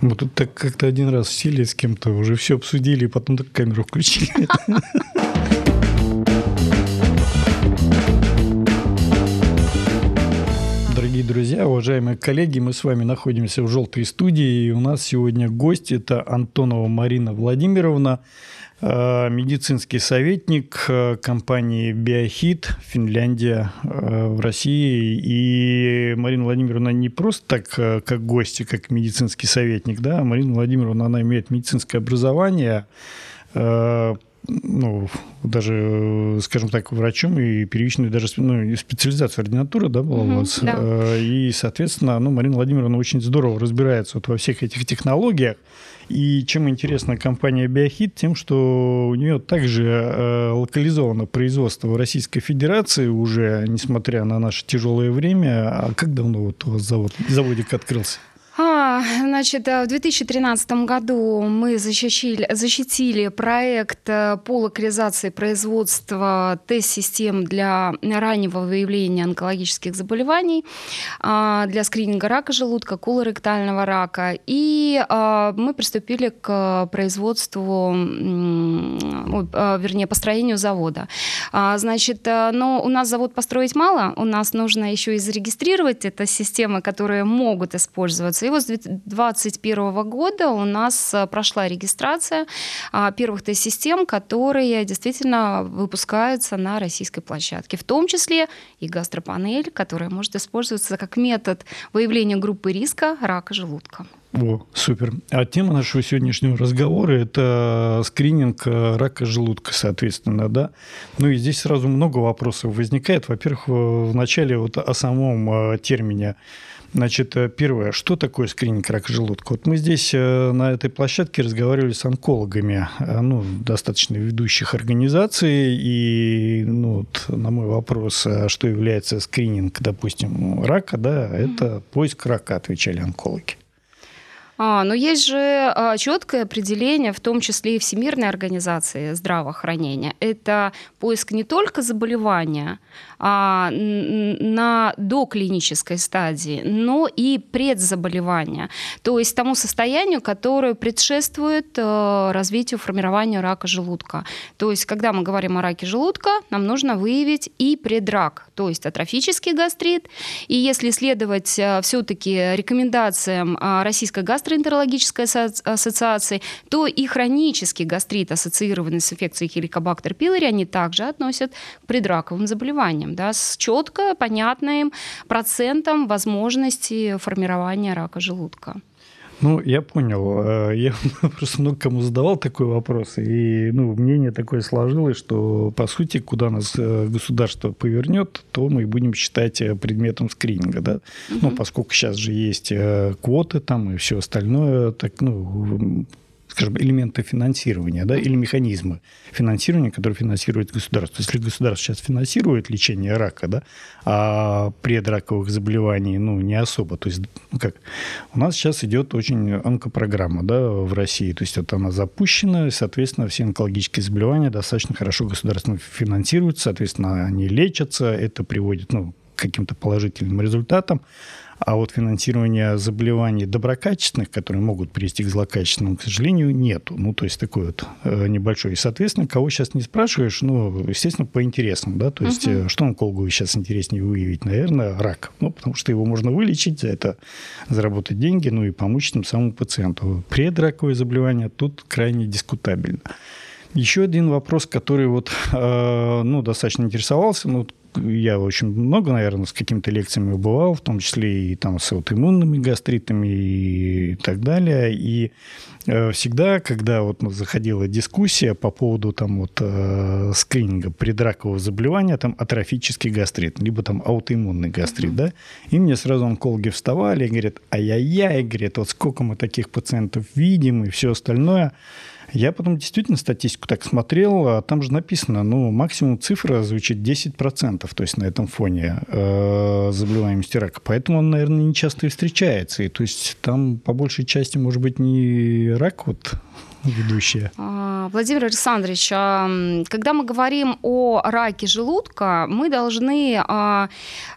Мы тут так как-то один раз сели с кем-то, уже все обсудили, и потом так камеру включили. Дорогие друзья, уважаемые коллеги, мы с вами находимся в «Желтой студии», и у нас сегодня гость – это Антонова Марина Владимировна, медицинский советник э, компании «Биохит» Финляндия э, в России. И Марина Владимировна не просто так, как гость, как медицинский советник, да, Марина Владимировна, она имеет медицинское образование, ну, даже, скажем так, врачом и первичную даже ну, специализацию ординатуры, да, была угу, у вас. Да. И, соответственно, ну, Марина Владимировна очень здорово разбирается вот во всех этих технологиях. И чем интересна компания Биохит? Тем, что у нее также э, локализовано производство в Российской Федерации уже, несмотря на наше тяжелое время. А как давно вот у вас завод, заводик открылся? А, значит, э, в 2013 году мы защитили, защитили проект э, по локализации производства тест-систем для раннего выявления онкологических заболеваний, а, для скрининга рака желудка, колоректального рака. И а, мы приступили к производству, вернее, построению завода. Значит, э, но у нас завод построить мало, у нас нужно еще и зарегистрировать это системы, которые могут использоваться и вот с 2021 года у нас э, прошла регистрация а, первых тест-систем, которые действительно выпускаются на российской площадке, в том числе и гастропанель, которая может использоваться как метод выявления группы риска рака желудка. О, супер. А тема нашего сегодняшнего разговора – это скрининг э, рака желудка, соответственно, да. Ну и здесь сразу много вопросов возникает. Во-первых, вначале вот о самом э, термине Значит, э, первое, что такое скрининг рака желудка? Вот мы здесь э, на этой площадке разговаривали с онкологами, э, ну, достаточно ведущих организаций, и ну, вот на мой вопрос, а что является скрининг, допустим, рака, да, это поиск рака, отвечали онкологи. А, но есть же а, четкое определение, в том числе и Всемирной организации здравоохранения. Это поиск не только заболевания, а, на доклинической стадии, но и предзаболевания, то есть тому состоянию, которое предшествует э, развитию формирования рака желудка. То есть, когда мы говорим о раке желудка, нам нужно выявить и предрак, то есть атрофический гастрит. И если следовать э, все-таки рекомендациям э, Российской гастроэнтерологической ассоциации, то и хронический гастрит, ассоциированный с инфекцией хеликобактер пилори, они также относят к предраковым заболеваниям да, с четко понятным процентом возможности формирования рака желудка. Ну, я понял. Э, я просто много кому задавал такой вопрос, и ну, мнение такое сложилось, что, по сути, куда нас э, государство повернет, то мы будем считать э, предметом скрининга, да? Угу. Ну, поскольку сейчас же есть квоты там и все остальное, так, ну, скажем, элементы финансирования, да, или механизмы финансирования, которые финансирует государство. Если государство сейчас финансирует лечение рака, да, а предраковых заболеваний, ну, не особо, то есть, ну, как, у нас сейчас идет очень онкопрограмма, да, в России, то есть, вот она запущена, и, соответственно, все онкологические заболевания достаточно хорошо государственно финансируются, соответственно, они лечатся, это приводит, ну, каким-то положительным результатам. А вот финансирования заболеваний доброкачественных, которые могут привести к злокачественным, к сожалению, нету. Ну, то есть такой вот э, небольшой. И, соответственно, кого сейчас не спрашиваешь, ну, естественно, по интересам, да, то есть угу. что онкологу сейчас интереснее выявить? Наверное, рак. Ну, потому что его можно вылечить, за это заработать деньги, ну и помочь тем самому пациенту. Предраковое заболевание тут крайне дискутабельно. Еще один вопрос, который вот, э, ну, достаточно интересовался, ну, я очень много, наверное, с какими-то лекциями бывал, в том числе и там с аутоиммунными гастритами и так далее. И э, всегда, когда вот заходила дискуссия по поводу там вот э, скрининга предракового заболевания, там атрофический гастрит, либо там аутоиммунный гастрит, mm-hmm. да, и мне сразу онкологи вставали и говорят, ай-яй-яй, говорят, вот сколько мы таких пациентов видим и все остальное. Я потом действительно статистику так смотрел, а там же написано, ну, максимум цифра звучит 10%, то есть на этом фоне э, заболеваемости рака. Поэтому он, наверное, не часто и встречается. И то есть там по большей части, может быть, не рак вот ведущая. А, Владимир Александрович, а, когда мы говорим о раке желудка, мы должны, а,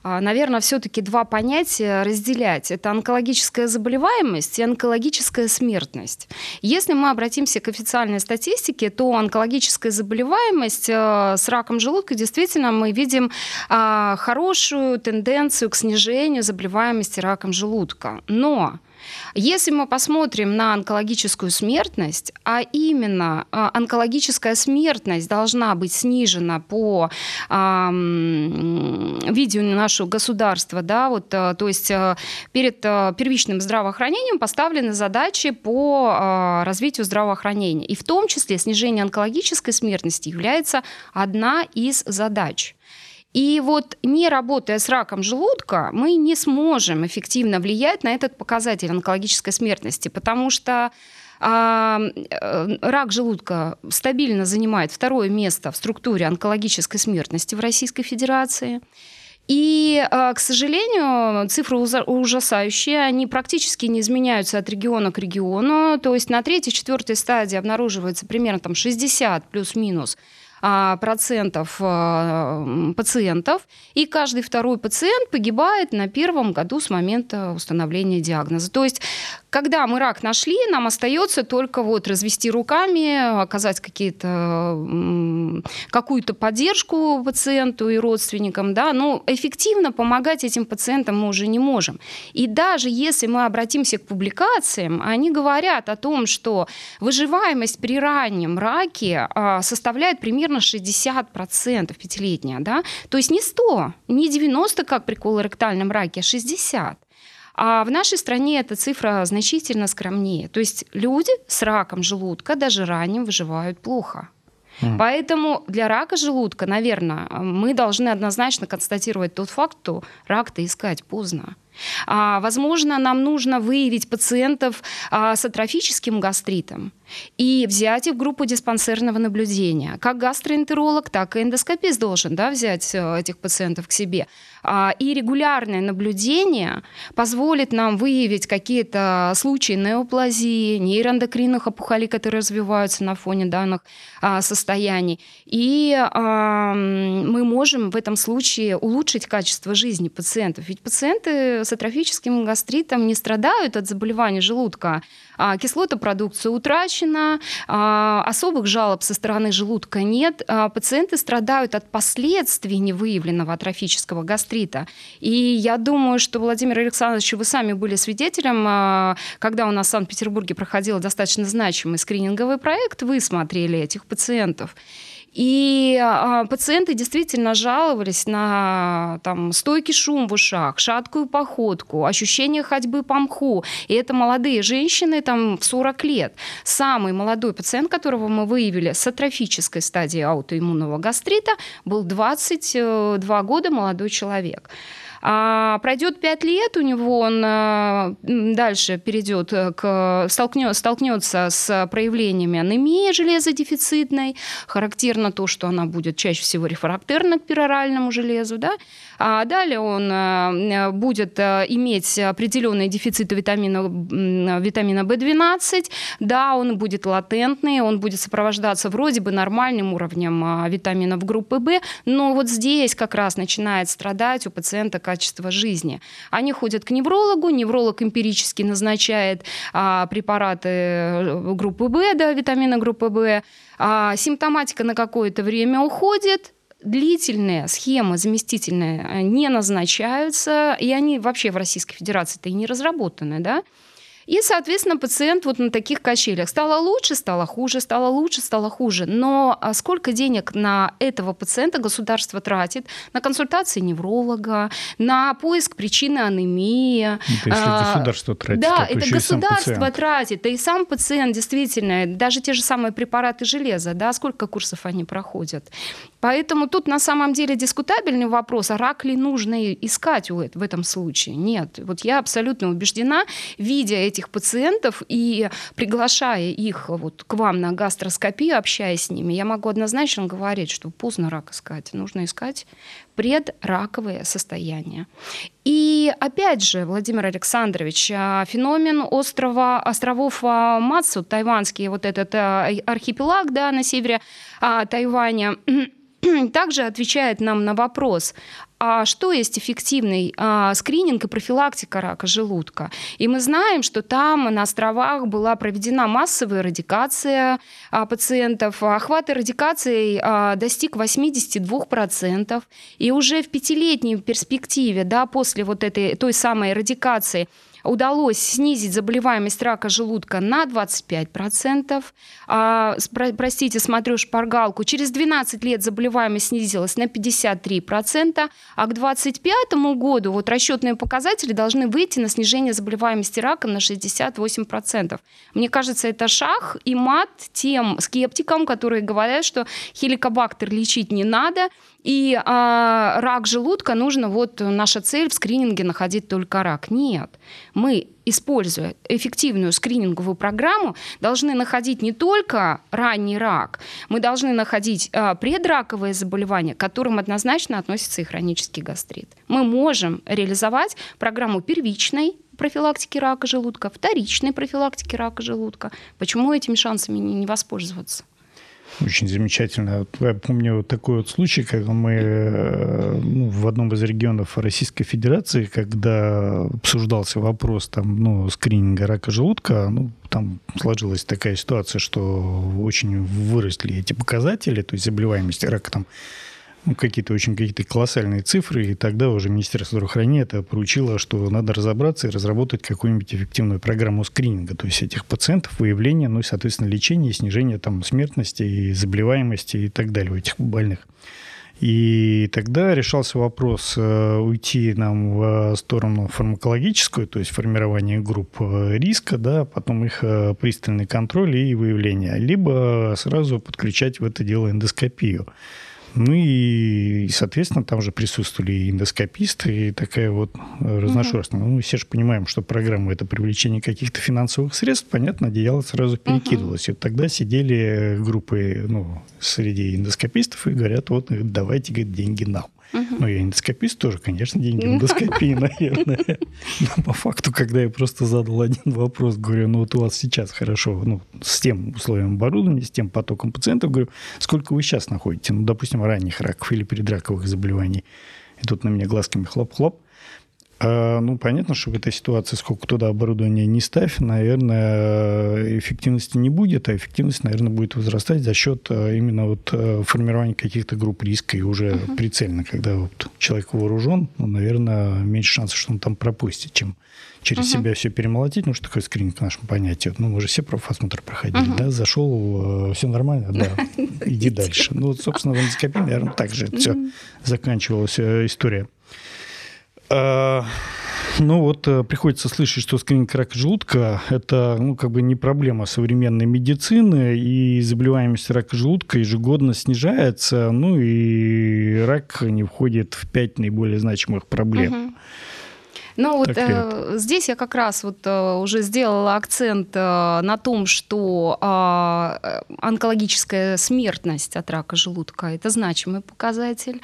наверное, все-таки два понятия разделять. Это онкологическая заболеваемость и онкологическая смертность. Если мы обратимся к официальной статистике, то онкологическая заболеваемость с раком желудка действительно мы видим хорошую тенденцию к снижению заболеваемости раком желудка. Но если мы посмотрим на онкологическую смертность, а именно а, онкологическая смертность должна быть снижена по э, видению нашего государства, да, вот, а, то есть перед первичным здравоохранением поставлены задачи по развитию здравоохранения. И в том числе снижение онкологической смертности является одна из задач. И вот не работая с раком желудка, мы не сможем эффективно влиять на этот показатель онкологической смертности, потому что а, э, рак желудка стабильно занимает второе место в структуре онкологической смертности в Российской Федерации. И, а, к сожалению, цифры ужасающие, они практически не изменяются от региона к региону. То есть на третьей, четвертой стадии обнаруживается примерно там 60 плюс-минус процентов а, пациентов, и каждый второй пациент погибает на первом году с момента установления диагноза. То есть когда мы рак нашли, нам остается только вот развести руками, оказать какие-то, какую-то поддержку пациенту и родственникам, да, но эффективно помогать этим пациентам мы уже не можем. И даже если мы обратимся к публикациям, они говорят о том, что выживаемость при раннем раке а, составляет примерно 60% пятилетняя, да, то есть не 100, не 90, как при колоректальном раке, а 60. А в нашей стране эта цифра значительно скромнее. То есть люди с раком желудка даже ранним выживают плохо. Mm. Поэтому для рака желудка, наверное, мы должны однозначно констатировать тот факт, что рак-то искать поздно. А, возможно, нам нужно выявить пациентов а, с атрофическим гастритом и взять их в группу диспансерного наблюдения. Как гастроэнтеролог, так и эндоскопист должен да, взять э, этих пациентов к себе. А, и регулярное наблюдение позволит нам выявить какие-то случаи неоплазии, нейроэндокринных опухолей, которые развиваются на фоне данных а, состояний. И мы можем в этом случае улучшить качество жизни пациентов. Ведь пациенты с атрофическим гастритом не страдают от заболевания желудка, а кислотопродукция утрачена, а, особых жалоб со стороны желудка нет. А, пациенты страдают от последствий невыявленного атрофического гастрита. И я думаю, что, Владимир Александрович, вы сами были свидетелем, а, когда у нас в Санкт-Петербурге проходил достаточно значимый скрининговый проект, вы смотрели этих пациентов. И а, пациенты действительно жаловались на там, стойкий шум в ушах, шаткую походку, ощущение ходьбы по мху. И это молодые женщины там, в 40 лет. Самый молодой пациент, которого мы выявили с атрофической стадией аутоиммунного гастрита, был 22 года молодой человек. А пройдет 5 лет, у него он а, дальше перейдет к столкнется, столкнется с проявлениями анемии железодефицитной. Характерно то, что она будет чаще всего рефрактерна к пероральному железу. Да? А далее он а, будет а, иметь определенные дефициты витамина, витамина В12. Да, он будет латентный, он будет сопровождаться вроде бы нормальным уровнем витаминов группы В, но вот здесь как раз начинает страдать у пациента качество жизни. Они ходят к неврологу, невролог эмпирически назначает а, препараты э, группы В, да, витамина группы В. А, симптоматика на какое-то время уходит, длительные схемы заместительные э, не назначаются, и они вообще в Российской Федерации-то и не разработаны, да, и, соответственно, пациент вот на таких качелях. Стало лучше, стало хуже, стало лучше, стало хуже. Но а сколько денег на этого пациента государство тратит? На консультации невролога, на поиск причины анемии. Это если а, государство тратит. Да, это государство тратит. Да и сам пациент, действительно, даже те же самые препараты железа, да, сколько курсов они проходят. Поэтому тут на самом деле дискутабельный вопрос, а рак ли нужно искать в этом случае? Нет. Вот я абсолютно убеждена, видя этих пациентов и приглашая их вот к вам на гастроскопию, общаясь с ними, я могу однозначно говорить, что поздно рак искать. Нужно искать предраковое состояние. И опять же, Владимир Александрович, а, феномен острова, островов а, Мацу, тайванский вот этот а, архипелаг да, на севере Тайваня, также отвечает нам на вопрос, а что есть эффективный а, скрининг и профилактика рака желудка. И мы знаем, что там на островах была проведена массовая радикация а, пациентов. Охват радикации а, достиг 82%. И уже в пятилетней перспективе, да, после вот этой той самой радикации, удалось снизить заболеваемость рака желудка на 25%. А, про, простите, смотрю шпаргалку. Через 12 лет заболеваемость снизилась на 53%, а к 2025 году вот расчетные показатели должны выйти на снижение заболеваемости рака на 68%. Мне кажется, это шаг и мат тем скептикам, которые говорят, что хеликобактер лечить не надо, и а, рак желудка нужно, вот наша цель в скрининге находить только рак. Нет. Мы, используя эффективную скрининговую программу, должны находить не только ранний рак, мы должны находить а, предраковые заболевания, к которым однозначно относится и хронический гастрит. Мы можем реализовать программу первичной профилактики рака желудка, вторичной профилактики рака желудка. Почему этими шансами не, не воспользоваться? Очень замечательно. Я помню такой вот случай, когда мы э, ну, в одном из регионов Российской Федерации, когда обсуждался вопрос там, ну, скрининга рака желудка, ну, там сложилась такая ситуация, что очень выросли эти показатели, то есть заболеваемость рака там какие-то очень какие-то колоссальные цифры, и тогда уже Министерство здравоохранения это поручило, что надо разобраться и разработать какую-нибудь эффективную программу скрининга, то есть этих пациентов, выявления, ну и, соответственно, лечения снижения там смертности и заболеваемости и так далее у этих больных. И тогда решался вопрос э, уйти нам в сторону фармакологическую, то есть формирование групп э, риска, да, потом их э, пристальный контроль и выявление, либо сразу подключать в это дело эндоскопию. Ну и, соответственно, там же присутствовали и эндоскописты, и такая вот разношерстная. Угу. Ну, все же понимаем, что программа – это привлечение каких-то финансовых средств, понятно, одеяло сразу перекидывалось. Угу. И тогда сидели группы ну, среди эндоскопистов и говорят, вот давайте говорит, деньги нам. Угу. Ну, я эндоскопист тоже, конечно, деньги в эндоскопии, наверное. Но по факту, когда я просто задал один вопрос, говорю, ну вот у вас сейчас хорошо, ну, с тем условием оборудования, с тем потоком пациентов, говорю, сколько вы сейчас находите, ну, допустим, ранних раков или предраковых заболеваний. И тут на меня глазками хлоп-хлоп. А, ну, понятно, что в этой ситуации, сколько туда оборудования не ставь, наверное, эффективности не будет, а эффективность, наверное, будет возрастать за счет а, именно вот а, формирования каких-то групп риска и уже uh-huh. прицельно, когда вот человек вооружен, ну, наверное, меньше шансов, что он там пропустит, чем через uh-huh. себя все перемолотить. Ну, что такое скрининг в нашем понятии? Ну, мы же все профосмотр проходили, uh-huh. да, зашел, все нормально, да, иди дальше. Ну, вот, собственно, в эндоскопии, наверное, так же все заканчивалась э, история. А, ну вот э, приходится слышать, что скрининг рака желудка – это ну, как бы не проблема современной медицины, и заболеваемость рака желудка ежегодно снижается, ну и рак не входит в пять наиболее значимых проблем. Угу. Ну вот э, здесь я как раз вот э, уже сделала акцент э, на том, что э, онкологическая смертность от рака желудка – это значимый показатель.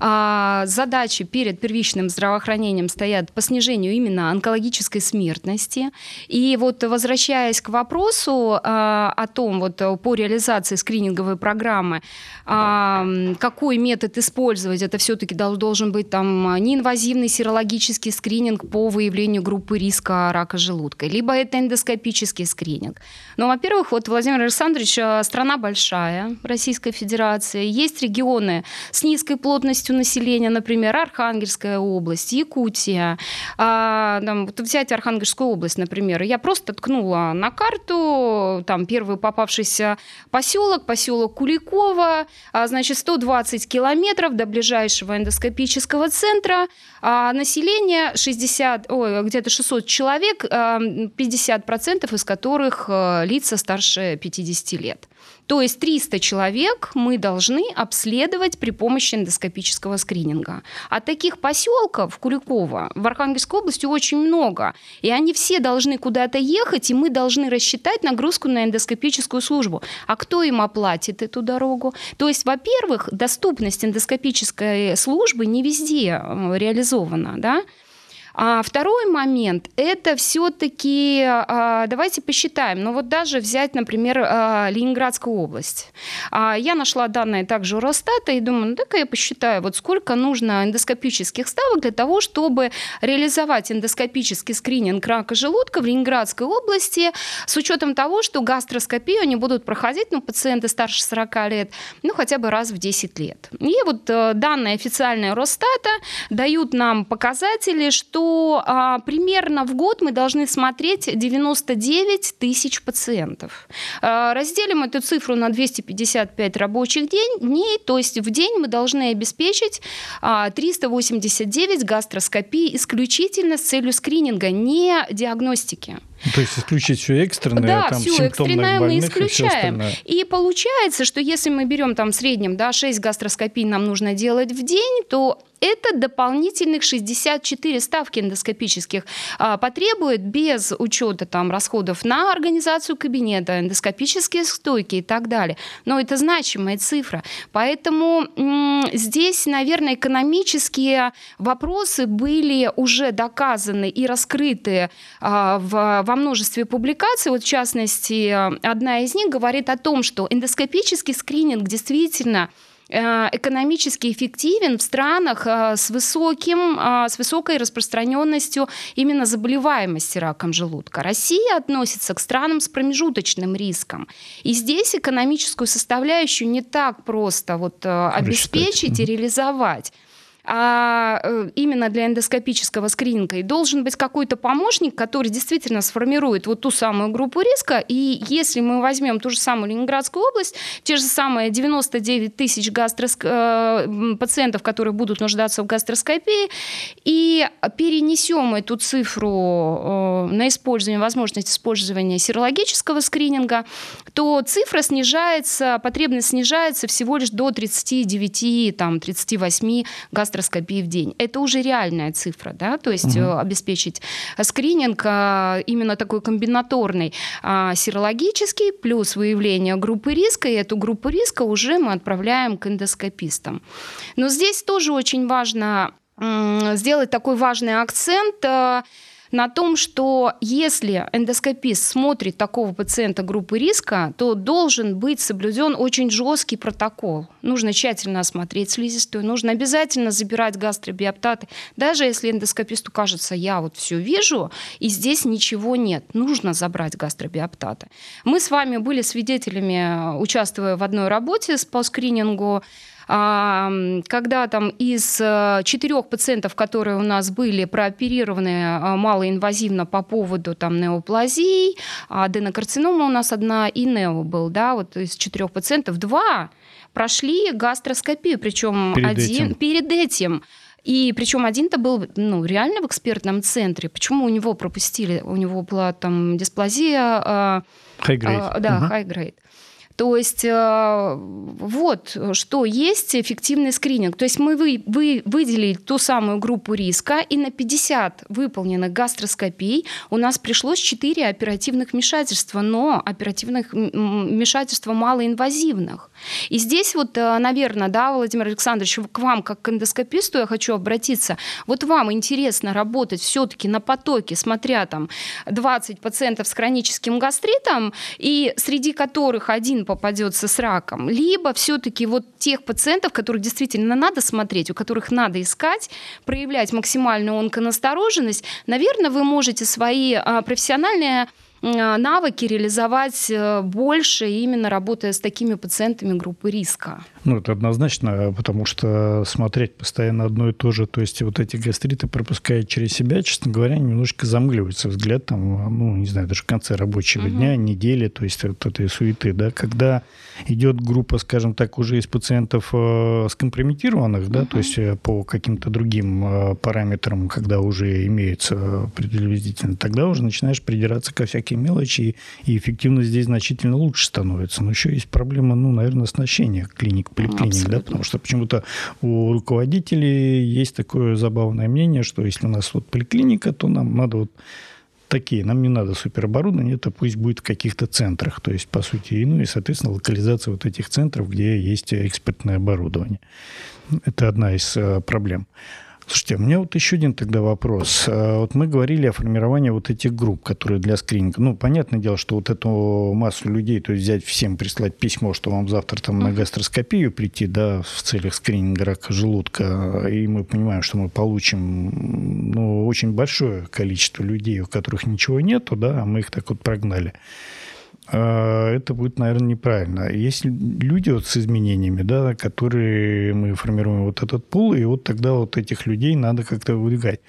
Э, задачи перед первичным здравоохранением стоят по снижению именно онкологической смертности. И вот возвращаясь к вопросу э, о том, вот по реализации скрининговой программы, э, какой метод использовать, это все-таки должен быть там неинвазивный серологический скрининг, скрининг по выявлению группы риска рака желудка, либо это эндоскопический скрининг. Но, во-первых, вот Владимир Александрович, э, страна большая, Российская Федерация, есть регионы с низкой плотностью населения, например, Архангельская область, Якутия. А, там, вот взять Архангельскую область, например, я просто ткнула на карту, там первый попавшийся поселок, поселок Куликова, а, значит, 120 километров до ближайшего эндоскопического центра, а население 60, ой, где-то 600 человек, 50% из которых э, лица старше 50 лет. То есть 300 человек мы должны обследовать при помощи эндоскопического скрининга. А таких поселков Куликова в Архангельской области очень много. И они все должны куда-то ехать, и мы должны рассчитать нагрузку на эндоскопическую службу. А кто им оплатит эту дорогу? То есть, во-первых, доступность эндоскопической службы не везде реализована. Да? А второй момент – это все-таки, а, давайте посчитаем, ну вот даже взять, например, а, Ленинградскую область. А, я нашла данные также у Росстата и думаю, ну так я посчитаю, вот сколько нужно эндоскопических ставок для того, чтобы реализовать эндоскопический скрининг рака желудка в Ленинградской области с учетом того, что гастроскопию они будут проходить, ну, пациенты старше 40 лет, ну, хотя бы раз в 10 лет. И вот э, данные официальные Росстата дают нам показатели, что а, примерно в год мы должны смотреть 99 тысяч пациентов. А, разделим эту цифру на 255 рабочих дней, то есть в день мы должны обеспечить а, 389 гастроскопий исключительно с целью скрининга, не диагностики. То есть исключить все экстренное, да, там, все экстренное мы исключаем. И, и получается, что если мы берем там в среднем да, 6 гастроскопий нам нужно делать в день, то это дополнительных 64 ставки эндоскопических а, потребует без учета там, расходов на организацию кабинета, эндоскопические стойки и так далее. Но это значимая цифра. Поэтому м- здесь, наверное, экономические вопросы были уже доказаны и раскрыты а, в, во множестве публикаций. Вот, в частности, одна из них говорит о том, что эндоскопический скрининг действительно Э, экономически эффективен в странах э, с, высоким, э, с высокой распространенностью именно заболеваемости раком желудка. Россия относится к странам с промежуточным риском. И здесь экономическую составляющую не так просто вот обеспечить и реализовать а э, именно для эндоскопического скрининга. И должен быть какой-то помощник, который действительно сформирует вот ту самую группу риска. И если мы возьмем ту же самую Ленинградскую область, те же самые 99 тысяч гастроск... Э, пациентов, которые будут нуждаться в гастроскопии, и перенесем эту цифру э, на использование, возможность использования серологического скрининга, то цифра снижается, потребность снижается всего лишь до 39-38 гастроскопий гастроскопии в день. Это уже реальная цифра, да, то есть угу. обеспечить скрининг а, именно такой комбинаторный, а, серологический, плюс выявление группы риска, и эту группу риска уже мы отправляем к эндоскопистам. Но здесь тоже очень важно сделать такой важный акцент на том, что если эндоскопист смотрит такого пациента группы риска, то должен быть соблюден очень жесткий протокол. Нужно тщательно осмотреть слизистую, нужно обязательно забирать гастробиоптаты. Даже если эндоскописту кажется, я вот все вижу, и здесь ничего нет, нужно забрать гастробиоптаты. Мы с вами были свидетелями, участвуя в одной работе по скринингу, когда там из э, четырех пациентов, которые у нас были прооперированы э, малоинвазивно по поводу там неоплазий, аденокарцинома у нас одна и нео был, да, вот из четырех пациентов два прошли гастроскопию, причем перед один этим. перед этим. И причем один-то был ну, реально в экспертном центре. Почему у него пропустили? У него была там дисплазия. High grade. А, да, uh-huh. high grade. То есть э, вот что есть эффективный скрининг. То есть мы вы, вы, выделили ту самую группу риска, и на 50 выполненных гастроскопий у нас пришлось 4 оперативных вмешательства, но оперативных вмешательства малоинвазивных. И здесь вот, э, наверное, да, Владимир Александрович, к вам как к эндоскописту я хочу обратиться. Вот вам интересно работать все-таки на потоке, смотря там 20 пациентов с хроническим гастритом, и среди которых один попадется с раком, либо все-таки вот тех пациентов, которых действительно надо смотреть, у которых надо искать, проявлять максимальную онконастороженность, наверное, вы можете свои а, профессиональные а, навыки реализовать э, больше, именно работая с такими пациентами группы риска? Ну, это однозначно, потому что смотреть постоянно одно и то же, то есть вот эти гастриты пропуская через себя, честно говоря, немножечко замыливается взгляд, там, ну, не знаю, даже в конце рабочего угу. дня, недели, то есть вот этой суеты, да, когда идет группа, скажем так, уже из пациентов э, скомпрометированных, да, угу. то есть э, по каким-то другим э, параметрам, когда уже имеются приблизительно, тогда уже начинаешь придираться ко всяким всякие мелочи, и эффективность здесь значительно лучше становится. Но еще есть проблема, ну, наверное, оснащения клиник, поликлиник, да, потому что почему-то у руководителей есть такое забавное мнение, что если у нас вот поликлиника, то нам надо вот такие. Нам не надо супероборудование, это пусть будет в каких-то центрах. То есть, по сути, и, ну и, соответственно, локализация вот этих центров, где есть экспертное оборудование. Это одна из э, проблем. Слушайте, у меня вот еще один тогда вопрос. А, вот мы говорили о формировании вот этих групп, которые для скрининга. Ну, понятное дело, что вот эту массу людей, то есть взять всем, прислать письмо, что вам завтра там на гастроскопию прийти, да, в целях скрининга рака желудка, и мы понимаем, что мы получим, ну, очень большое количество людей, у которых ничего нету, да, а мы их так вот прогнали. А, это будет, наверное, неправильно. Есть люди вот с изменениями, да, которые мы формируем вот этот пул, и вот тогда вот этих людей надо как-то выдвигать.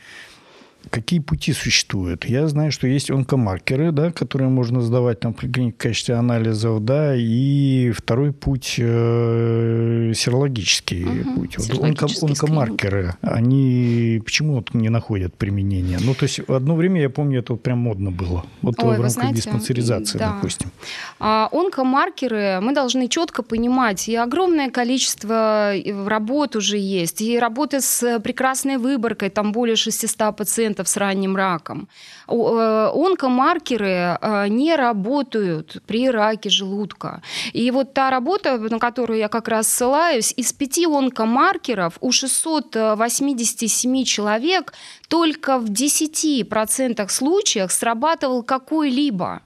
Какие пути существуют? Я знаю, что есть онкомаркеры, да, которые можно сдавать там, в качестве анализов, да, и второй путь э, серологический угу, путь. Вот онко, онкомаркеры, они почему вот не находят применения? Ну, то есть одно время, я помню, это вот прям модно было. Вот Ой, в рамках знаете, диспансеризации, да. допустим. А, онкомаркеры мы должны четко понимать, и огромное количество работ уже есть, и работы с прекрасной выборкой, там более 600 пациентов, пациентов с ранним раком. Э, онкомаркеры э, не работают при раке желудка. И вот та работа, на которую я как раз ссылаюсь, из пяти онкомаркеров у 687 человек только в 10% случаев срабатывал какой-либо.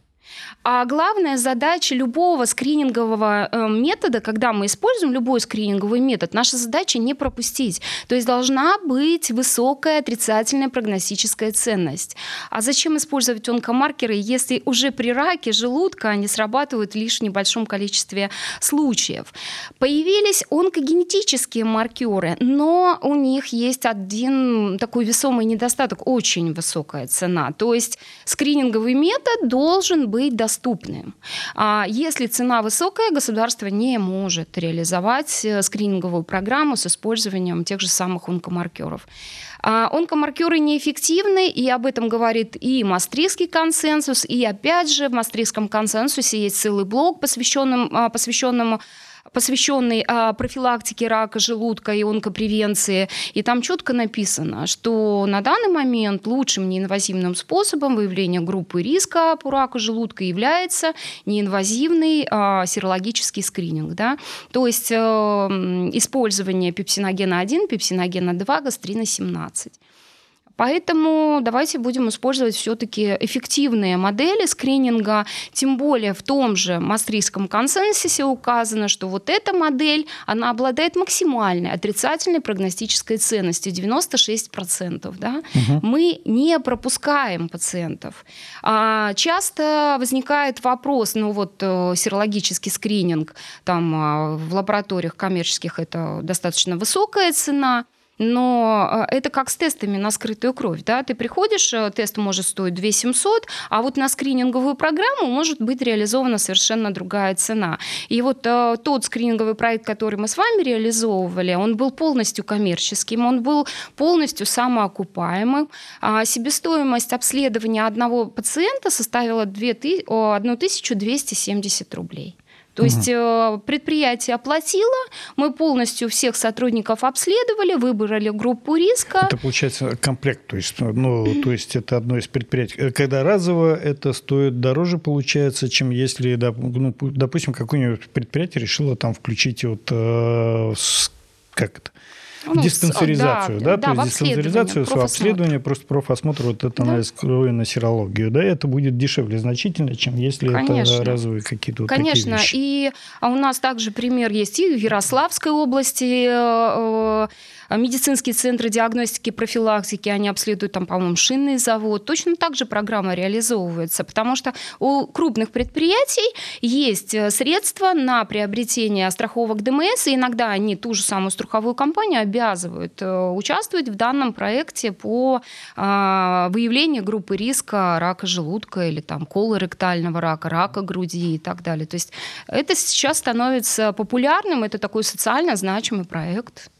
А главная задача любого скринингового э, метода, когда мы используем любой скрининговый метод, наша задача не пропустить. То есть должна быть высокая отрицательная прогностическая ценность. А зачем использовать онкомаркеры, если уже при раке желудка они срабатывают лишь в небольшом количестве случаев? Появились онкогенетические маркеры, но у них есть один такой весомый недостаток, очень высокая цена. То есть скрининговый метод должен быть доступен доступны. А если цена высокая, государство не может реализовать э, скрининговую программу с использованием тех же самых онкомаркеров. А онкомаркеры неэффективны, и об этом говорит и Мастрийский консенсус, и опять же в Мастрийском консенсусе есть целый блок, посвященным, а, посвященному посвященный а, профилактике рака желудка и онкопревенции. И там четко написано, что на данный момент лучшим неинвазивным способом выявления группы риска по раку желудка является неинвазивный а, серологический скрининг. Да? То есть э, использование пепсиногена 1, пепсиногена 2, гастрина 17. Поэтому давайте будем использовать все-таки эффективные модели скрининга, тем более в том же Мастрийском консенсусе указано, что вот эта модель, она обладает максимальной отрицательной прогностической ценностью 96%. Да? Угу. Мы не пропускаем пациентов. А, часто возникает вопрос, ну вот э, серологический скрининг, там а, в лабораториях коммерческих это достаточно высокая цена, но э, это как с тестами на скрытую кровь. Да? Ты приходишь, э, тест может стоить 2 700, а вот на скрининговую программу может быть реализована совершенно другая цена. И вот э, тот скрининговый проект, который мы с вами реализовывали, он был полностью коммерческим, он был полностью самоокупаемым. А себестоимость обследования одного пациента составила 1270 рублей. То есть э, предприятие оплатило, мы полностью всех сотрудников обследовали, выбрали группу риска. Это получается комплект, то есть, ну, то есть это одно из предприятий. Э, когда разово это стоит дороже, получается, чем если, ну, допустим, какое-нибудь предприятие решило там включить вот э, как это ну, диспансеризацию, да, да, да, то есть диспансеризацию, обследование, просто профосмотр, вот это да. анализ крови на серологию, да, это будет дешевле значительно, чем если Конечно. это разовые какие-то вот Конечно, такие вещи. и а у нас также пример есть и в Ярославской области, э, а медицинские центры диагностики и профилактики, они обследуют там, по-моему, шинный завод. Точно так же программа реализовывается, потому что у крупных предприятий есть э, средства на приобретение страховок ДМС, и иногда они ту же самую страховую компанию обязывают э, участвовать в данном проекте по а, выявлению группы риска рака желудка или там колоректального рака, рака груди и так далее. То есть это сейчас становится популярным, это такой социально значимый проект.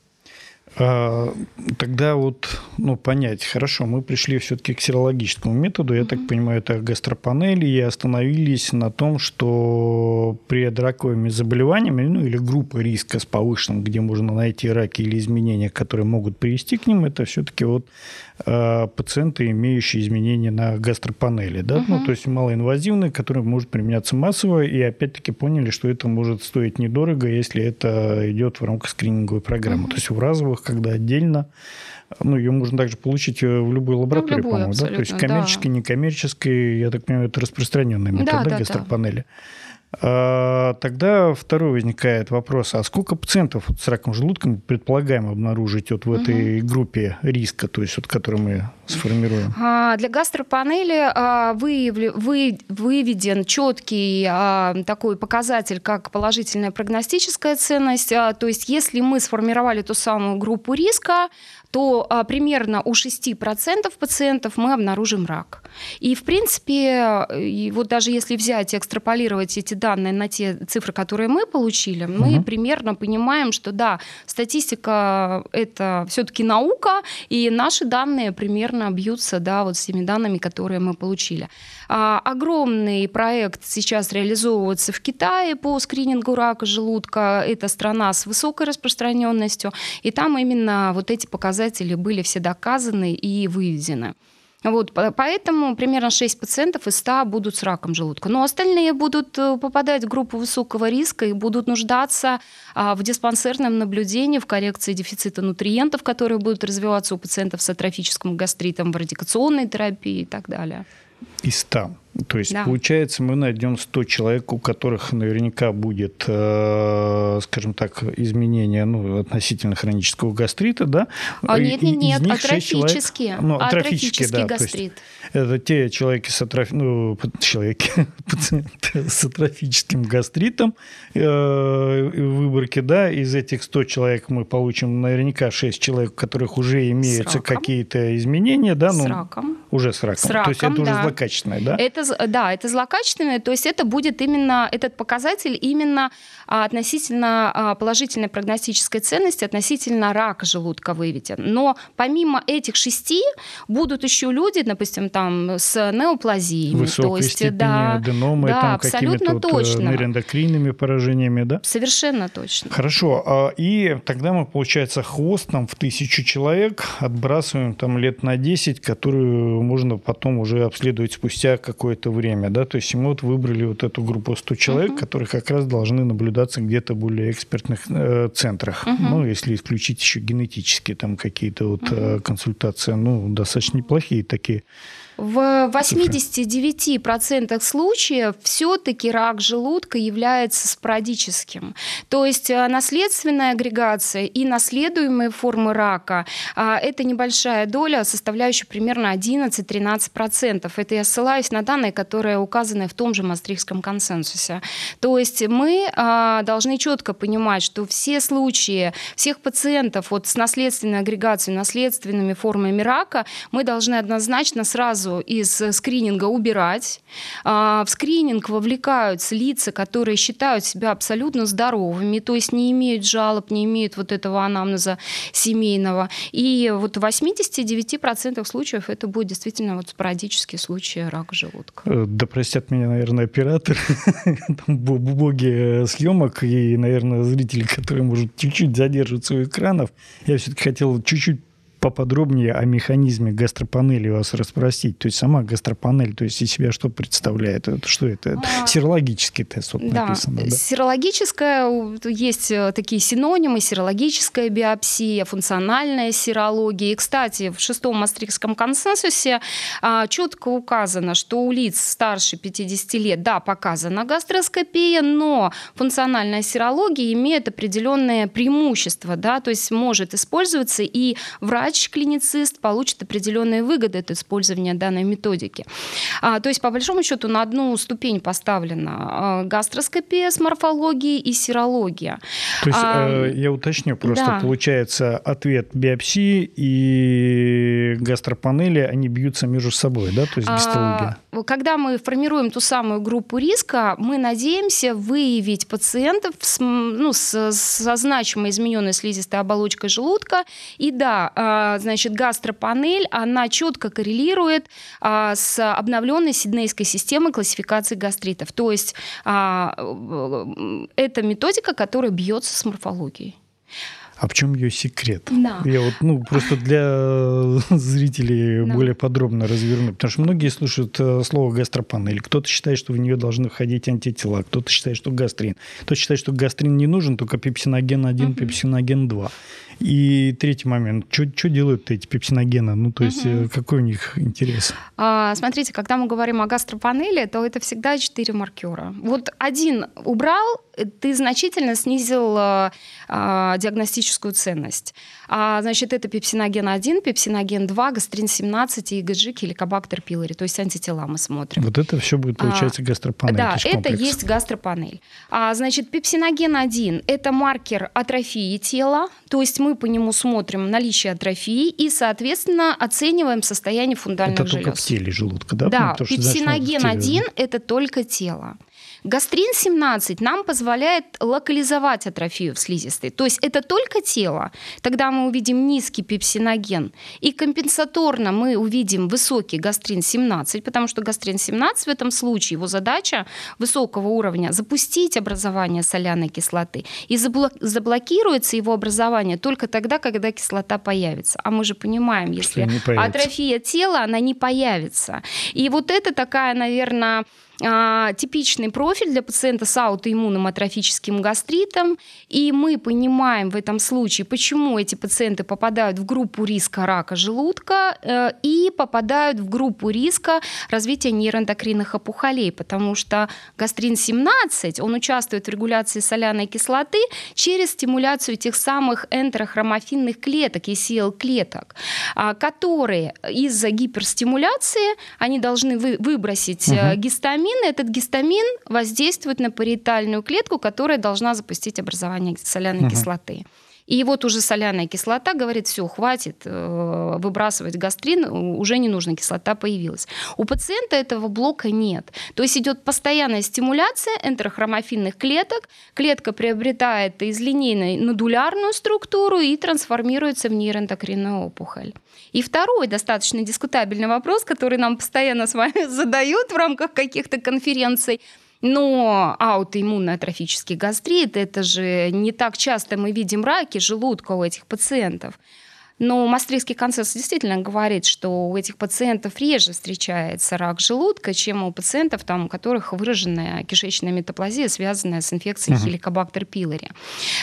А, тогда вот, ну, понять, хорошо, мы пришли все-таки к серологическому методу, я mm-hmm. так понимаю, это гастропанели, и остановились на том, что при раковыми заболеваниями, ну, или группа риска с повышенным, где можно найти раки или изменения, которые могут привести к ним, это все-таки вот э, пациенты, имеющие изменения на гастропанели, да, mm-hmm. ну, то есть малоинвазивные, которые может применяться массово, и опять-таки поняли, что это может стоить недорого, если это идет в рамках скрининговой программы. Mm-hmm. То есть в разовых группах, когда отдельно. Ну, ее можно также получить в любой лаборатории, ну, по-моему, да? То есть коммерческой, да. некоммерческой, я так понимаю, это распространенная метод, да, да, гастропанели. Да. А, тогда второй возникает вопрос, а сколько пациентов с раком желудка мы предполагаем обнаружить вот в этой угу. группе риска, то есть вот, которую мы сформируем? А, для гастропанели а, выведен четкий такой показатель, как положительная прогностическая ценность. То есть если мы сформировали ту самую группу риска, то примерно у 6% пациентов мы обнаружим рак. И, в принципе, и вот даже если взять и экстраполировать эти данные на те цифры, которые мы получили, угу. мы примерно понимаем, что да, статистика – это все-таки наука, и наши данные примерно бьются да, вот с теми данными, которые мы получили. А, огромный проект сейчас реализовывается в Китае по скринингу рака желудка. Это страна с высокой распространенностью, и там именно вот эти показатели показатели были все доказаны и выведены. Вот, поэтому примерно 6 пациентов из 100 будут с раком желудка. Но остальные будут э, попадать в группу высокого риска и будут нуждаться а, в диспансерном наблюдении, в коррекции дефицита нутриентов, которые будут развиваться у пациентов с атрофическим гастритом, в радикационной терапии и так далее. Из 100. То есть, да. получается, мы найдем 100 человек, у которых наверняка будет, э, скажем так, изменение ну, относительно хронического гастрита, да? А нет, нет, нет, атрофический. Человек, ну, атрофический, да, гастрит. Это те человеки с, атроф... ну, человеки, пациенты с атрофическим гастритом э, в выборке, да, из этих 100 человек мы получим наверняка 6 человек, у которых уже имеются какие-то изменения, да? Ну, с раком. Уже с раком. С раком, То есть это да. уже злокачественное, да? Это это, да, это злокачественное, то есть это будет именно, этот показатель именно а, относительно а, положительной прогностической ценности, относительно рака желудка выведен. Но помимо этих шести будут еще люди, допустим, там с неоплазиями. Высокой то есть, да, аденомы, да, там абсолютно вот э, точно. нейроэндокринными поражениями, да? Совершенно точно. Хорошо. А, и тогда мы, получается, хвостом в тысячу человек отбрасываем там лет на 10, которую можно потом уже обследовать спустя какое какое-то время, да, то есть мы вот выбрали вот эту группу 100 человек, uh-huh. которые как раз должны наблюдаться где-то более экспертных э, центрах, uh-huh. ну, если исключить еще генетические там какие-то вот uh-huh. консультации, ну, достаточно неплохие такие в 89% случаев все-таки рак желудка является спорадическим. То есть э, наследственная агрегация и наследуемые формы рака а, – это небольшая доля, составляющая примерно 11-13%. Это я ссылаюсь на данные, которые указаны в том же Мастрихском консенсусе. То есть мы а, должны четко понимать, что все случаи всех пациентов вот с наследственной агрегацией, наследственными формами рака мы должны однозначно сразу сразу из скрининга убирать. А, в скрининг вовлекаются лица, которые считают себя абсолютно здоровыми, то есть не имеют жалоб, не имеют вот этого анамнеза семейного. И вот в 89% случаев это будет действительно вот спорадический случай рака желудка. Э, да простят меня, наверное, оператор, боги съемок и, наверное, зрители, которые, может, чуть-чуть задерживаются у экранов. Я все-таки хотел чуть-чуть поподробнее о механизме гастропанели вас расспросить. То есть сама гастропанель, то есть из себя что представляет? Это, что это? А, Серологический тест вот да. написано. Да? Серологическая, есть э, такие синонимы, серологическая биопсия, функциональная серология. И, кстати, в шестом Мастрихском консенсусе а, четко указано, что у лиц старше 50 лет, да, показана гастроскопия, но функциональная серология имеет определенные преимущества, да, то есть может использоваться и врач врач-клиницист получит определенные выгоды от использования данной методики. А, то есть, по большому счету, на одну ступень поставлена а, гастроскопия с морфологией и серология. То есть, а, э, я уточню, просто да. получается ответ биопсии и гастропанели, они бьются между собой, да, то есть гистология? А, когда мы формируем ту самую группу риска, мы надеемся выявить пациентов с, ну, с, со значимой измененной слизистой оболочкой желудка. И да, а, значит, гастропанель, она четко коррелирует а, с обновленной сиднейской системой классификации гастритов. То есть а, это методика, которая бьется с морфологией. А в чем ее секрет? Да. Я вот, ну, просто для зрителей да. более подробно разверну. Потому что многие слушают э, слово гастропанель. Кто-то считает, что в нее должны входить антитела, кто-то считает, что гастрин. Кто-то считает, что гастрин не нужен, только пепсиноген 1, угу. пепсиноген 2. И третий момент. Что делают эти пепсиногены? Ну, то есть, угу. какой у них интерес? А, смотрите, когда мы говорим о гастропанели, то это всегда четыре маркера. Вот один убрал, ты значительно снизил а, диагностическую ценность. А, значит, это пепсиноген 1, пепсиноген 2, гастрин 17 и ГЖ, хеликобактер пилори, то есть антитела мы смотрим. Вот это все будет, получается, а, гастропанель. Да, это есть гастропанель. А, значит, пепсиноген 1 – это маркер атрофии тела, то есть мы по нему смотрим наличие атрофии и, соответственно, оцениваем состояние фундальных желез. Это только в теле желудка, да? Да, пепсиноген 1 – это только тело. Гастрин-17 нам позволяет локализовать атрофию в слизистой. То есть это только тело. Тогда мы увидим низкий пепсиноген. И компенсаторно мы увидим высокий гастрин-17, потому что гастрин-17 в этом случае, его задача высокого уровня запустить образование соляной кислоты. И заблокируется его образование только тогда, когда кислота появится. А мы же понимаем, если атрофия тела, она не появится. И вот это такая, наверное, а, типичный профиль для пациента с аутоиммунным атрофическим гастритом, и мы понимаем в этом случае, почему эти пациенты попадают в группу риска рака желудка э, и попадают в группу риска развития нейроэндокринных опухолей, потому что гастрин-17, он участвует в регуляции соляной кислоты через стимуляцию тех самых энтерохромофильных клеток, ECL-клеток, а, которые из-за гиперстимуляции, они должны выбросить угу. гистамин, гистамин, этот гистамин воздействует на париетальную клетку, которая должна запустить образование соляной угу. кислоты. И вот уже соляная кислота говорит, все, хватит э, выбрасывать гастрин, уже не нужно, кислота появилась. У пациента этого блока нет. То есть идет постоянная стимуляция энтерохромофильных клеток, клетка приобретает из линейной нодулярную структуру и трансформируется в нейроэндокринную опухоль. И второй достаточно дискутабельный вопрос, который нам постоянно с вами задают в рамках каких-то конференций – но аутоиммунный атрофический гастрит, это же не так часто мы видим раки желудка у этих пациентов. Но Мастрихский консенсус действительно говорит, что у этих пациентов реже встречается рак желудка, чем у пациентов, там, у которых выраженная кишечная метаплазия, связанная с инфекцией uh-huh. хеликобактер пилори.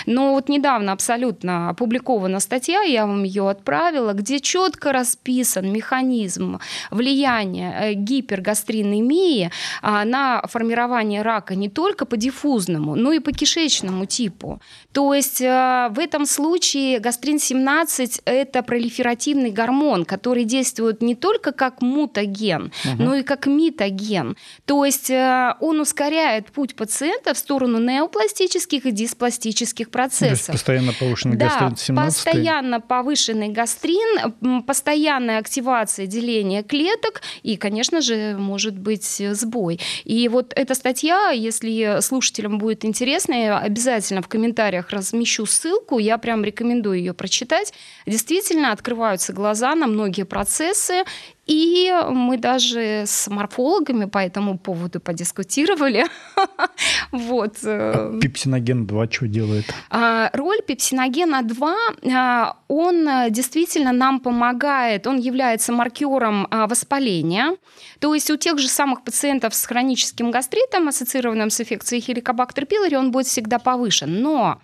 Но вот недавно абсолютно опубликована статья, я вам ее отправила, где четко расписан механизм влияния э, гипергастринемии а, на формирование рака не только по диффузному, но и по кишечному типу. То есть э, в этом случае гастрин-17 – это это пролиферативный гормон, который действует не только как мутаген, угу. но и как митоген. То есть э, он ускоряет путь пациента в сторону неопластических и диспластических процессов. То есть постоянно повышенный да, гастрин 17 постоянно повышенный гастрин, постоянная активация деления клеток и, конечно же, может быть сбой. И вот эта статья, если слушателям будет интересно, я обязательно в комментариях размещу ссылку, я прям рекомендую ее прочитать. Действительно, действительно открываются глаза на многие процессы, и мы даже с морфологами по этому поводу подискутировали. вот. Э. А пепсиноген 2 что делает? А, роль пепсиногена 2, а, он э, действительно нам помогает, он является маркером а, воспаления. То есть у тех же самых пациентов с хроническим гастритом, ассоциированным с инфекцией хеликобактер пилори, он будет всегда повышен. Но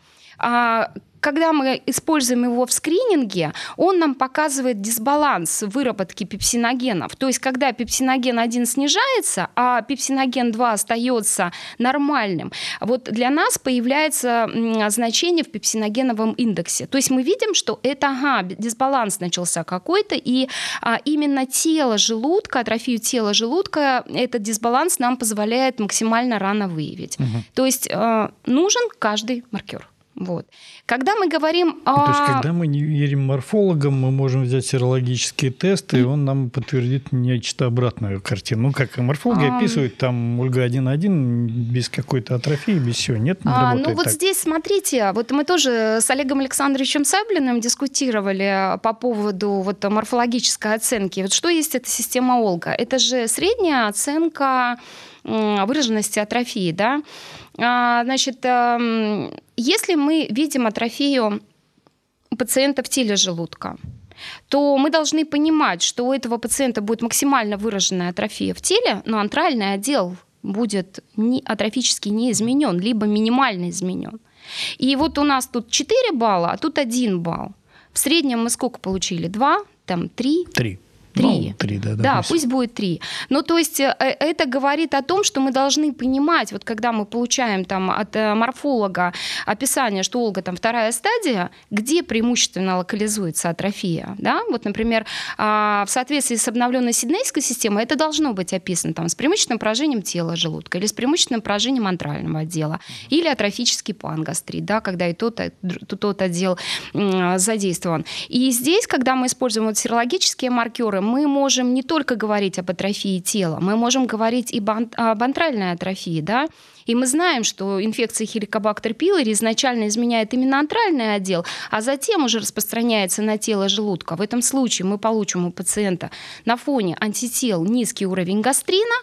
когда мы используем его в скрининге, он нам показывает дисбаланс выработки пепсиногенов. То есть, когда пепсиноген 1 снижается, а пепсиноген 2 остается нормальным, вот для нас появляется значение в пепсиногеновом индексе. То есть мы видим, что это ага, дисбаланс начался какой-то, и а, именно тело желудка, атрофию тела желудка, этот дисбаланс нам позволяет максимально рано выявить. Угу. То есть э, нужен каждый маркер. Вот. Когда мы говорим о... То есть, когда мы не верим морфологам, мы можем взять серологические тесты, и он нам подтвердит нечто обратную картину. Ну, как морфологи а... описывают, там ульга-1,1 без какой-то атрофии, без всего. Нет, не а, Ну, вот так. здесь, смотрите, вот мы тоже с Олегом Александровичем Саблиным дискутировали по поводу вот морфологической оценки. Вот что есть эта система Олга? Это же средняя оценка выраженности атрофии, да? А, значит, эм, если мы видим атрофию пациента в теле желудка, то мы должны понимать, что у этого пациента будет максимально выраженная атрофия в теле, но антральный отдел будет не, атрофически не изменен, либо минимально изменен. И вот у нас тут 4 балла, а тут 1 балл. В среднем мы сколько получили? Два, там три? Три. Три. Ну, три, да, да, пусть будет три. Ну, то есть э, это говорит о том, что мы должны понимать, вот когда мы получаем там от э, морфолога описание, что Олга там вторая стадия, где преимущественно локализуется атрофия, да, вот, например, а, в соответствии с обновленной сиднейской системой это должно быть описано там с преимущественным поражением тела желудка или с преимущественным поражением антрального отдела или атрофический пангастрит, да, когда и тот, и тот отдел задействован. И здесь, когда мы используем вот серологические маркеры, мы можем не только говорить об атрофии тела, мы можем говорить и об антральной атрофии, да, и мы знаем, что инфекция хеликобактер пилори изначально изменяет именно антральный отдел, а затем уже распространяется на тело желудка. В этом случае мы получим у пациента на фоне антител низкий уровень гастрина,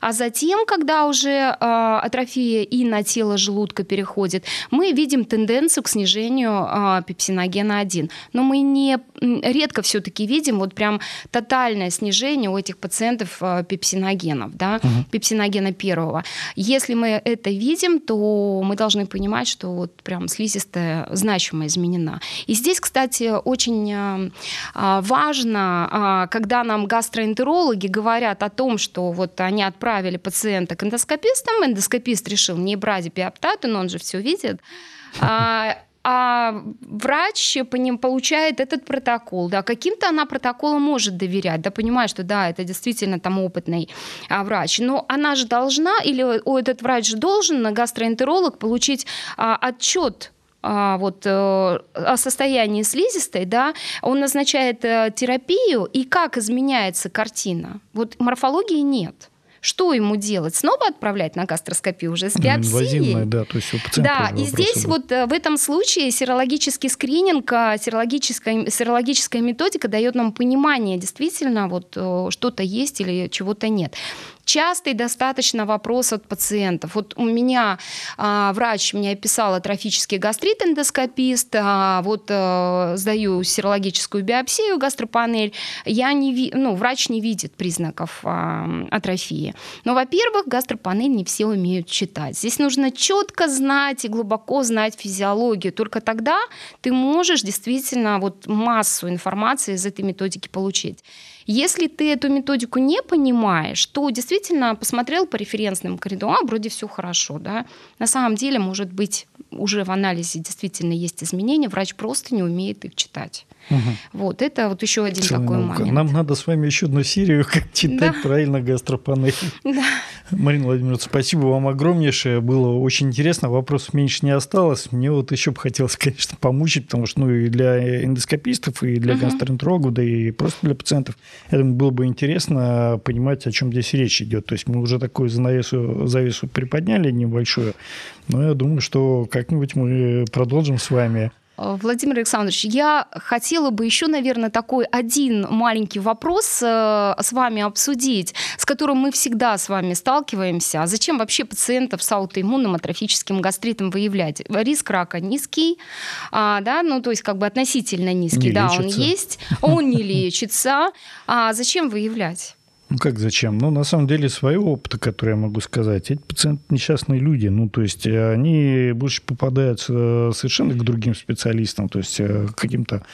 а затем, когда уже э, атрофия и на тело желудка переходит, мы видим тенденцию к снижению э, пепсиногена 1. Но мы не редко все-таки видим вот прям тотальное снижение у этих пациентов э, пепсиногенов, да, угу. пепсиногена первого. Если мы это видим, то мы должны понимать, что вот прям слизистая значимо изменена. И здесь, кстати, очень э, а, важно, а, когда нам гастроэнтерологи говорят о том, что вот они отправили пациента к эндоскопистам, эндоскопист решил не брать биоптаты, но он же все видит, а, врач по ним получает этот протокол, да, каким-то она протоколом может доверять, да, понимая, что да, это действительно там опытный а, врач, но она же должна, или о, этот врач же должен, гастроэнтеролог, получить а, отчет а, вот, э, о состоянии слизистой, да, он назначает э, терапию, и как изменяется картина. Вот морфологии нет. Что ему делать? Снова отправлять на гастроскопию уже с биопсией? да, то есть у Да, и здесь был. вот э, в этом случае серологический скрининг, э, серологическая, серологическая методика дает нам понимание, действительно, вот э, что-то есть или чего-то нет частый достаточно вопрос от пациентов. Вот у меня а, врач мне описал атрофический гастрит эндоскопист, а, вот а, сдаю серологическую биопсию, гастропанель, я не ну, врач не видит признаков а, атрофии. Но, во-первых, гастропанель не все умеют читать. Здесь нужно четко знать и глубоко знать физиологию. Только тогда ты можешь действительно вот массу информации из этой методики получить. Если ты эту методику не понимаешь, то действительно посмотрел по референсным коридорам, а, вроде все хорошо, да. На самом деле, может быть, уже в анализе действительно есть изменения, врач просто не умеет их читать. Угу. Вот, это вот еще один Целая такой наука. момент. Нам надо с вами еще одну серию, как читать да. правильно гастропанель. Да. Марина Владимировна, спасибо вам огромнейшее. Было очень интересно. Вопросов меньше не осталось. Мне вот еще бы хотелось, конечно, помучить, потому что ну, и для эндоскопистов, и для угу. гастроэнтерологов, да и просто для пациентов, это было бы интересно понимать, о чем здесь речь идет. То есть мы уже такую занавесу, завесу приподняли небольшую, но я думаю, что как-нибудь мы продолжим с вами Владимир Александрович, я хотела бы еще, наверное, такой один маленький вопрос э, с вами обсудить, с которым мы всегда с вами сталкиваемся. А зачем вообще пациентов с аутоиммунным атрофическим гастритом выявлять? Риск рака низкий, а, да, ну то есть как бы относительно низкий, не да, лечится. он есть, он не лечится. А зачем выявлять? Ну как зачем? Ну, на самом деле, своего опыта, который я могу сказать, эти пациенты несчастные люди. Ну, то есть э, они больше попадаются э, совершенно к другим специалистам, то есть э, к каким-то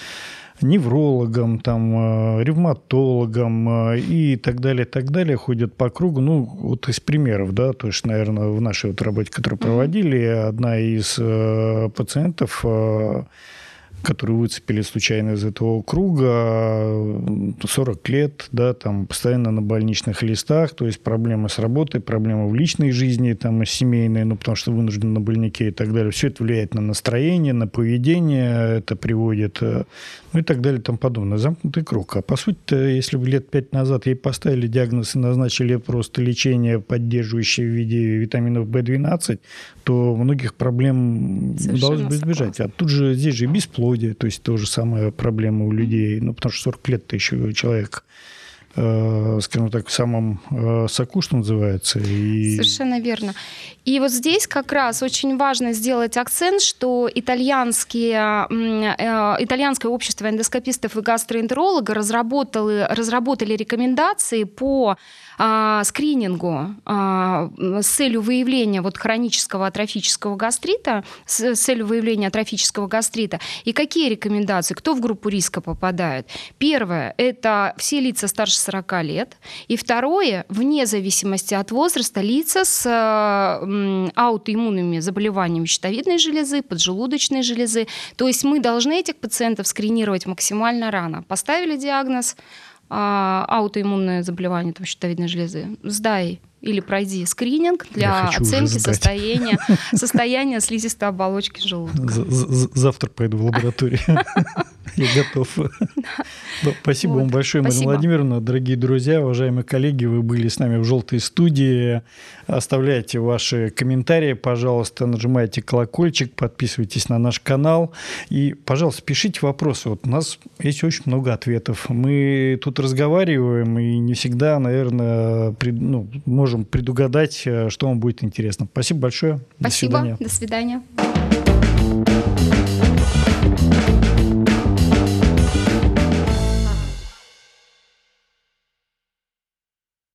неврологам, там, ревматологам и так далее, так далее, ходят по кругу. Ну, вот из примеров, да, то есть, наверное, в нашей вот работе, которую проводили, одна из пациентов которые выцепили случайно из этого круга, 40 лет, да, там постоянно на больничных листах, то есть проблемы с работой, проблемы в личной жизни, там, семейные, ну, потому что вынуждены на больнике и так далее. Все это влияет на настроение, на поведение, это приводит, э, ну, и так далее, и тому подобное. Замкнутый круг. А по сути если бы лет пять назад ей поставили диагноз и назначили просто лечение, поддерживающее в виде витаминов В12, то многих проблем Совершенно удалось бы избежать. А тут же здесь же и бесплодие, то есть то же самая проблема у людей, ну, потому что 40 лет-то еще человек скажем так, в самом э, соку, что называется. И... Совершенно верно. И вот здесь как раз очень важно сделать акцент, что итальянские, э, итальянское общество эндоскопистов и гастроэнтерологов разработали, разработали рекомендации по а, скринингу а, с целью выявления вот хронического атрофического гастрита, с целью выявления атрофического гастрита. И какие рекомендации? Кто в группу риска попадает? Первое – это все лица старше 40 лет. И второе – вне зависимости от возраста лица с аутоиммунными заболеваниями щитовидной железы, поджелудочной железы. То есть мы должны этих пациентов скринировать максимально рано. Поставили диагноз – а, аутоиммунное заболевание там, щитовидной железы, сдай или пройди скрининг для оценки состояния, состояния слизистой оболочки желудка. Завтра пойду в лабораторию. Я готов. Ну, спасибо вам большое, Марина Владимировна. Дорогие друзья, уважаемые коллеги, вы были с нами в «Желтой студии». Оставляйте ваши комментарии, пожалуйста, нажимайте колокольчик, подписывайтесь на наш канал. И, пожалуйста, пишите вопросы. Вот у нас есть очень много ответов. Мы тут разговариваем и не всегда, наверное, ну, можем предугадать, э, что вам будет интересно. Спасибо большое. Спасибо. До свидания. До свидания.